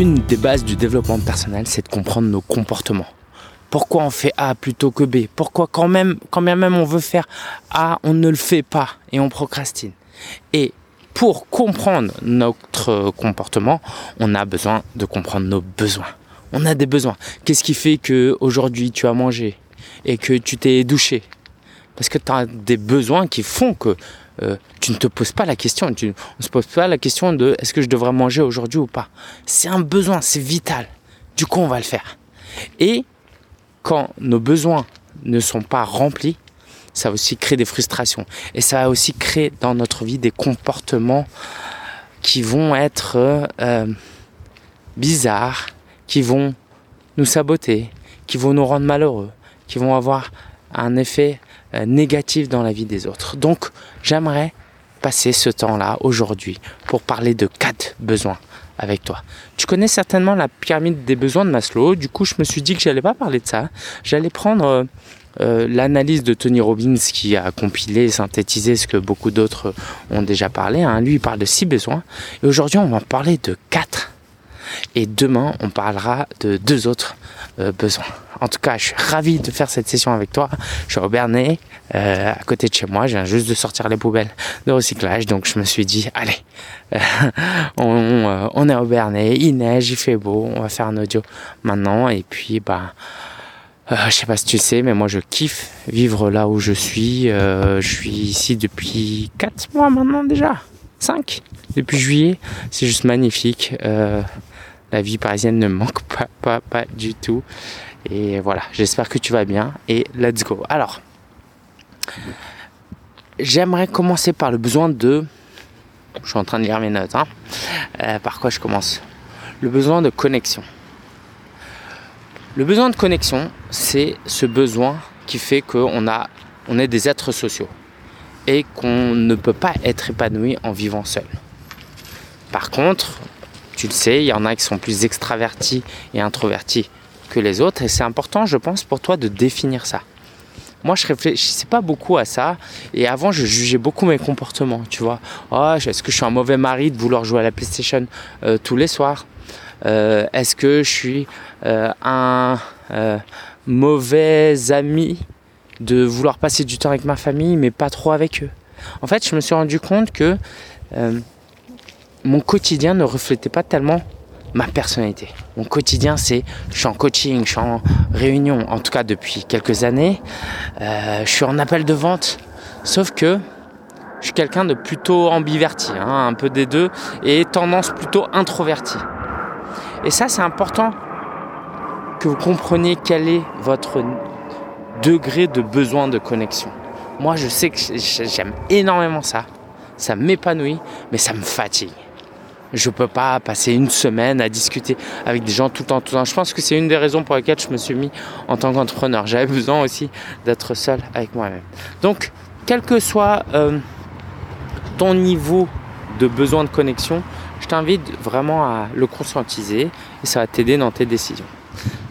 Une des bases du développement personnel, c'est de comprendre nos comportements. Pourquoi on fait A plutôt que B? Pourquoi quand même, quand bien même on veut faire A, on ne le fait pas et on procrastine? Et pour comprendre notre comportement, on a besoin de comprendre nos besoins. On a des besoins. Qu'est-ce qui fait que aujourd'hui tu as mangé et que tu t'es douché? Parce que tu as des besoins qui font que euh, tu ne te poses pas la question. Tu, on ne se pose pas la question de est-ce que je devrais manger aujourd'hui ou pas. C'est un besoin, c'est vital. Du coup, on va le faire. Et quand nos besoins ne sont pas remplis, ça va aussi créer des frustrations. Et ça va aussi créer dans notre vie des comportements qui vont être euh, bizarres, qui vont nous saboter, qui vont nous rendre malheureux, qui vont avoir un effet euh, négatif dans la vie des autres. Donc j'aimerais passer ce temps-là aujourd'hui pour parler de quatre besoins avec toi. Tu connais certainement la pyramide des besoins de Maslow, du coup je me suis dit que j'allais pas parler de ça, j'allais prendre euh, euh, l'analyse de Tony Robbins qui a compilé synthétisé ce que beaucoup d'autres ont déjà parlé. Hein. Lui il parle de six besoins et aujourd'hui on va parler de quatre et demain on parlera de deux autres besoins. En tout cas, je suis ravi de faire cette session avec toi. Je suis au Bernay, euh, à côté de chez moi. Je viens juste de sortir les poubelles de recyclage. Donc je me suis dit, allez, euh, euh, on, est au Bernay, il neige, il fait beau. On va faire un audio maintenant. Et puis, bah, je sais pas si tu sais, mais moi je kiffe vivre là où je suis. je suis ici depuis 4 mois maintenant déjà. 5 depuis juillet. C'est juste magnifique. La vie parisienne ne manque pas, pas, du tout. Et voilà, j'espère que tu vas bien et let's go. Alors, j'aimerais commencer par le besoin de... Je suis en train de lire mes notes. Hein. Euh, par quoi je commence? Le besoin de connexion. Le besoin de connexion, c'est ce besoin qui fait qu'on on est des êtres sociaux et qu'on ne peut pas être épanoui en vivant seul. Par contre, tu le sais, il y en a qui sont plus extravertis et introvertis que les autres. Et c'est important, je pense, pour toi de définir ça. Moi, je réfléchissais pas beaucoup à ça. Et avant, je jugeais beaucoup mes comportements. Tu vois, oh, est-ce que je suis un mauvais mari de vouloir jouer à la PlayStation euh, tous les soirs? Euh, Est-ce que je suis euh, un mauvais ami de vouloir passer du temps avec ma famille, mais pas trop avec eux? En fait, je me suis rendu compte que mon quotidien ne reflétait pas tellement ma personnalité. Mon quotidien, c'est je suis en coaching, je suis en réunion, en tout cas depuis quelques années. Euh, je suis en appel de vente, sauf que je suis quelqu'un de plutôt ambiverti, hein, un peu des deux, et tendance plutôt introverti. Et ça, c'est important que vous compreniez quel est votre degré de besoin de connexion. Moi, je sais que j'aime énormément ça. Ça m'épanouit, mais ça me fatigue. Je peux pas passer une semaine à discuter avec des gens tout le temps, tout le temps. Je pense que c'est une des raisons pour lesquelles je me suis mis en tant qu'entrepreneur. J'avais besoin aussi d'être seul avec moi-même. Donc, quel que soit euh, ton niveau de besoin de connexion, je t'invite vraiment à le conscientiser et ça va t'aider dans tes décisions.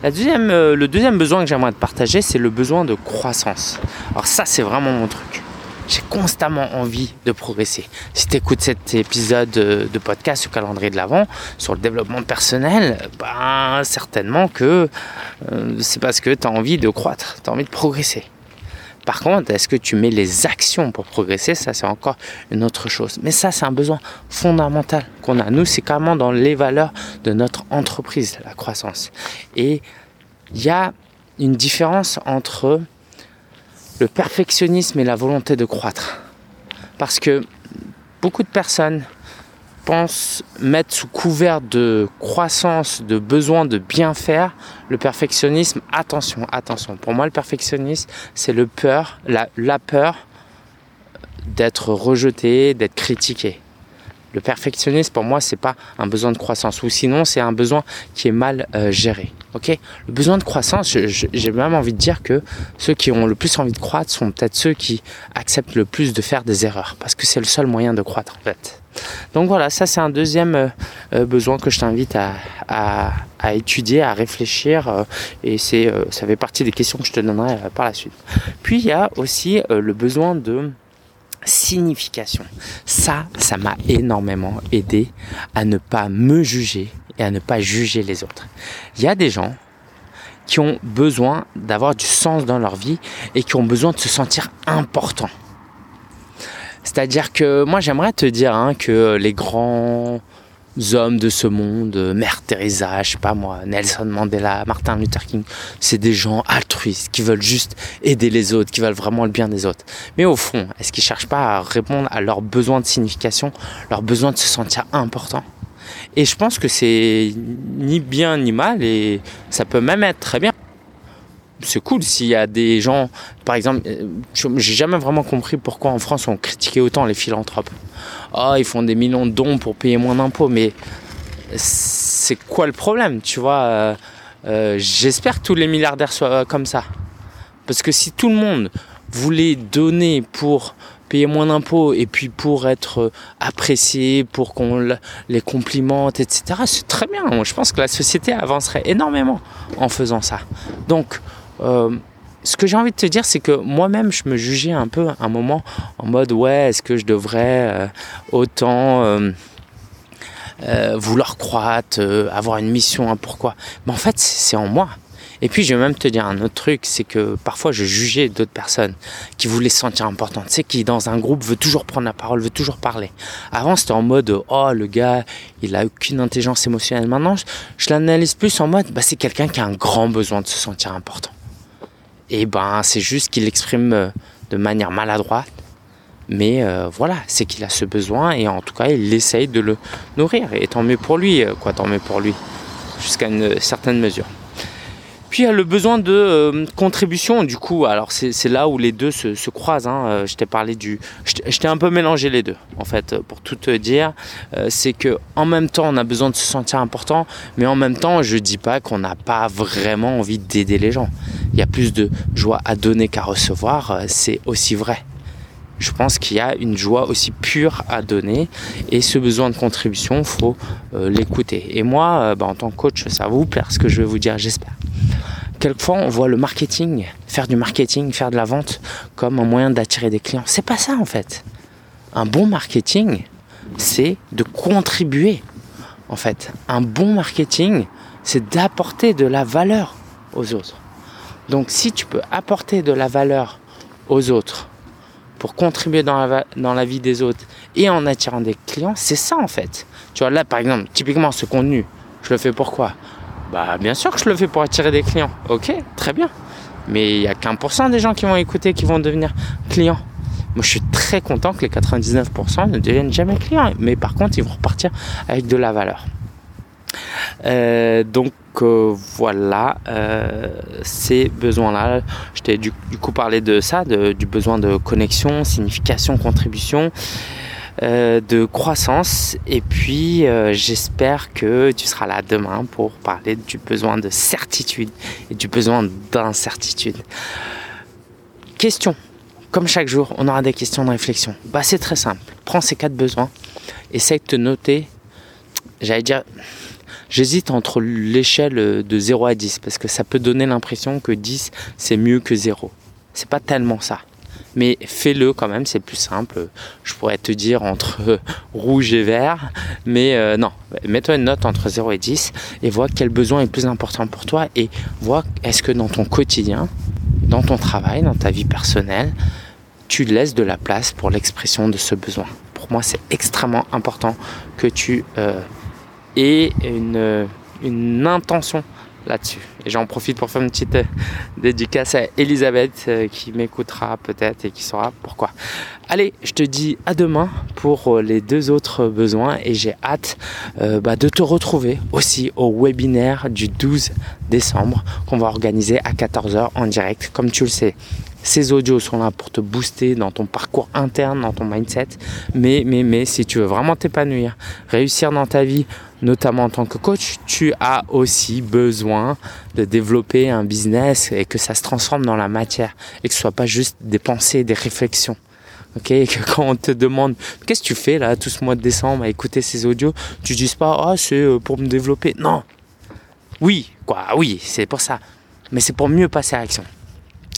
La deuxième, euh, le deuxième besoin que j'aimerais te partager, c'est le besoin de croissance. Alors ça, c'est vraiment mon truc j'ai constamment envie de progresser. Si tu écoutes cet épisode de podcast sur calendrier de l'Avent, sur le développement personnel, ben, certainement que euh, c'est parce que tu as envie de croître, tu as envie de progresser. Par contre, est-ce que tu mets les actions pour progresser Ça, c'est encore une autre chose. Mais ça, c'est un besoin fondamental qu'on a. Nous, c'est carrément dans les valeurs de notre entreprise, la croissance. Et il y a une différence entre le perfectionnisme et la volonté de croître. Parce que beaucoup de personnes pensent mettre sous couvert de croissance, de besoin de bien faire, le perfectionnisme. Attention, attention. Pour moi, le perfectionnisme, c'est le peur, la, la peur d'être rejeté, d'être critiqué. Le perfectionnisme, pour moi, c'est pas un besoin de croissance, ou sinon, c'est un besoin qui est mal euh, géré. Ok? Le besoin de croissance, j'ai même envie de dire que ceux qui ont le plus envie de croître sont peut-être ceux qui acceptent le plus de faire des erreurs, parce que c'est le seul moyen de croître, en fait. Donc voilà, ça c'est un deuxième euh, euh, besoin que je t'invite à, étudier, à réfléchir, et c'est, ça fait partie des questions que je te donnerai par la suite. Puis il y a aussi le besoin de signification. Ça, ça m'a énormément aidé à ne pas me juger et à ne pas juger les autres. Il y a des gens qui ont besoin d'avoir du sens dans leur vie et qui ont besoin de se sentir importants. C'est-à-dire que moi j'aimerais te dire hein, que les grands hommes de ce monde, Mère Teresa, je sais pas moi, Nelson Mandela, Martin Luther King, c'est des gens altruistes qui veulent juste aider les autres, qui veulent vraiment le bien des autres. Mais au fond, est-ce qu'ils cherchent pas à répondre à leurs besoins de signification, leurs besoins de se sentir important Et je pense que c'est ni bien ni mal et ça peut même être très bien c'est cool s'il y a des gens, par exemple, euh, j'ai jamais vraiment compris pourquoi en France on critiquait autant les philanthropes. Oh, ils font des millions de dons pour payer moins d'impôts, mais c'est quoi le problème, tu vois euh, euh, J'espère que tous les milliardaires soient comme ça. Parce que si tout le monde voulait donner pour payer moins d'impôts et puis pour être apprécié, pour qu'on les complimente, etc., c'est très bien. Je pense que la société avancerait énormément en faisant ça. Donc, euh, ce que j'ai envie de te dire, c'est que moi-même, je me jugeais un peu un moment en mode ouais, est-ce que je devrais euh, autant euh, vouloir croître, avoir une mission, un pourquoi? Mais en fait, c'est en moi. Et puis, je vais même te dire un autre truc, c'est que parfois, je jugeais d'autres personnes qui voulaient se sentir importantes. Tu sais, qui dans un groupe veut toujours prendre la parole, veut toujours parler. Avant, c'était en mode, oh, le gars, il a aucune intelligence émotionnelle. Maintenant, je, je l'analyse plus en mode, bah, c'est quelqu'un qui a un grand besoin de se sentir important. Et ben c'est juste qu'il l'exprime euh, de manière maladroite. Mais euh, voilà, c'est qu'il a ce besoin et en tout cas il essaye de le nourrir. Et tant mieux pour lui, euh, quoi, tant mieux pour lui, jusqu'à une certaine mesure. Puis il y a le besoin de euh, contribution, du coup, alors c'est là où les deux se, croisent. Hein. Euh, je t'ai parlé du. Je t'ai un peu mélangé les deux, en fait, pour tout te dire. Euh, c'est que en même temps, on a besoin de se sentir important, mais en même temps, je dis pas qu'on n'a pas vraiment envie d'aider les gens. Il y a plus de joie à donner qu'à recevoir, c'est aussi vrai. Je pense qu'il y a une joie aussi pure à donner et ce besoin de contribution, faut l'écouter. Et moi, bah, en tant que coach, ça va vous plaire ce que je vais vous dire, j'espère quelquefois on voit le marketing, faire du marketing, faire de la vente comme un moyen d'attirer des clients. C'est pas ça en fait. Un bon marketing, c'est de contribuer. En fait, un bon marketing, c'est d'apporter de la valeur aux autres. Donc si tu peux apporter de la valeur aux autres pour contribuer dans la, dans la vie des autres et en attirant des clients, c'est ça en fait. Tu vois là par exemple, typiquement ce contenu, je le fais pourquoi? Bah bien sûr que je le fais pour attirer des clients. Ok, très bien. Mais il n'y a qu'un pour cent des gens qui vont écouter qui vont devenir clients. Moi je suis très content que les 99% ne deviennent jamais clients. Mais par contre ils vont repartir avec de la valeur. Euh, donc euh, voilà euh, ces besoins-là. Je t'ai du, coup parlé de ça, du besoin de connexion, signification, contribution. Euh, de croissance. Et puis, euh, j'espère que tu seras là demain pour parler du besoin de certitude et du besoin d'incertitude. Question. Comme chaque jour, on aura des questions de réflexion. Bah, c'est très simple. Prends ces quatre besoins. Essaye de te noter. J'allais dire, J'hésite entre l'échelle de 0 à 10 parce que ça peut donner l'impression que 10 c'est mieux que 0. C'est pas tellement ça mais fais-le quand même, c'est plus simple. Je pourrais te dire entre rouge et vert, mais euh, non, mets-toi une note entre 0 et 10 et vois quel besoin est plus important pour toi et vois est-ce que dans ton quotidien, dans ton travail, dans ta vie personnelle, tu laisses de la place pour l'expression de ce besoin. Pour moi, c'est extrêmement important que tu euh, aies une intention là-dessus. Et j'en profite pour faire une petite euh, dédicace à Elisabeth euh, qui m'écoutera peut-être et qui saura pourquoi. Allez, je te dis à demain pour euh, les deux autres besoins et j'ai hâte bah, de te retrouver aussi au webinaire du 12 décembre qu'on va organiser à 14h en direct. Comme tu le sais, ces audios sont là pour te booster dans ton parcours interne, dans ton mindset. Mais, mais, mais, si tu veux vraiment t'épanouir, réussir dans ta vie, notamment en tant que coach, tu as aussi besoin de développer un business et que ça se transforme dans la matière et que ce soit pas juste des pensées, des réflexions. Ok, que quand on te demande qu'est-ce que tu fais là tout ce mois de décembre à écouter ces audios, tu dises pas ah c'est euh, pour me développer. Non. Oui, quoi, oui, c'est pour ça. Mais c'est pour mieux passer à l'action.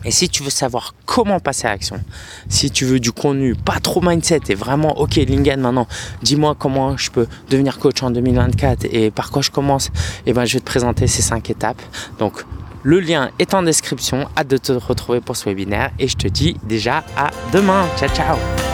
Et si tu veux savoir comment passer à l'action, si tu veux du contenu pas trop mindset et vraiment ok Lingen maintenant, dis-moi comment je peux devenir coach en 2024 et par quoi je commence, et eh ben je vais te présenter ces cinq étapes. Donc le lien est en description. Hâte de te retrouver pour ce webinaire et je te dis déjà à demain. Ciao ciao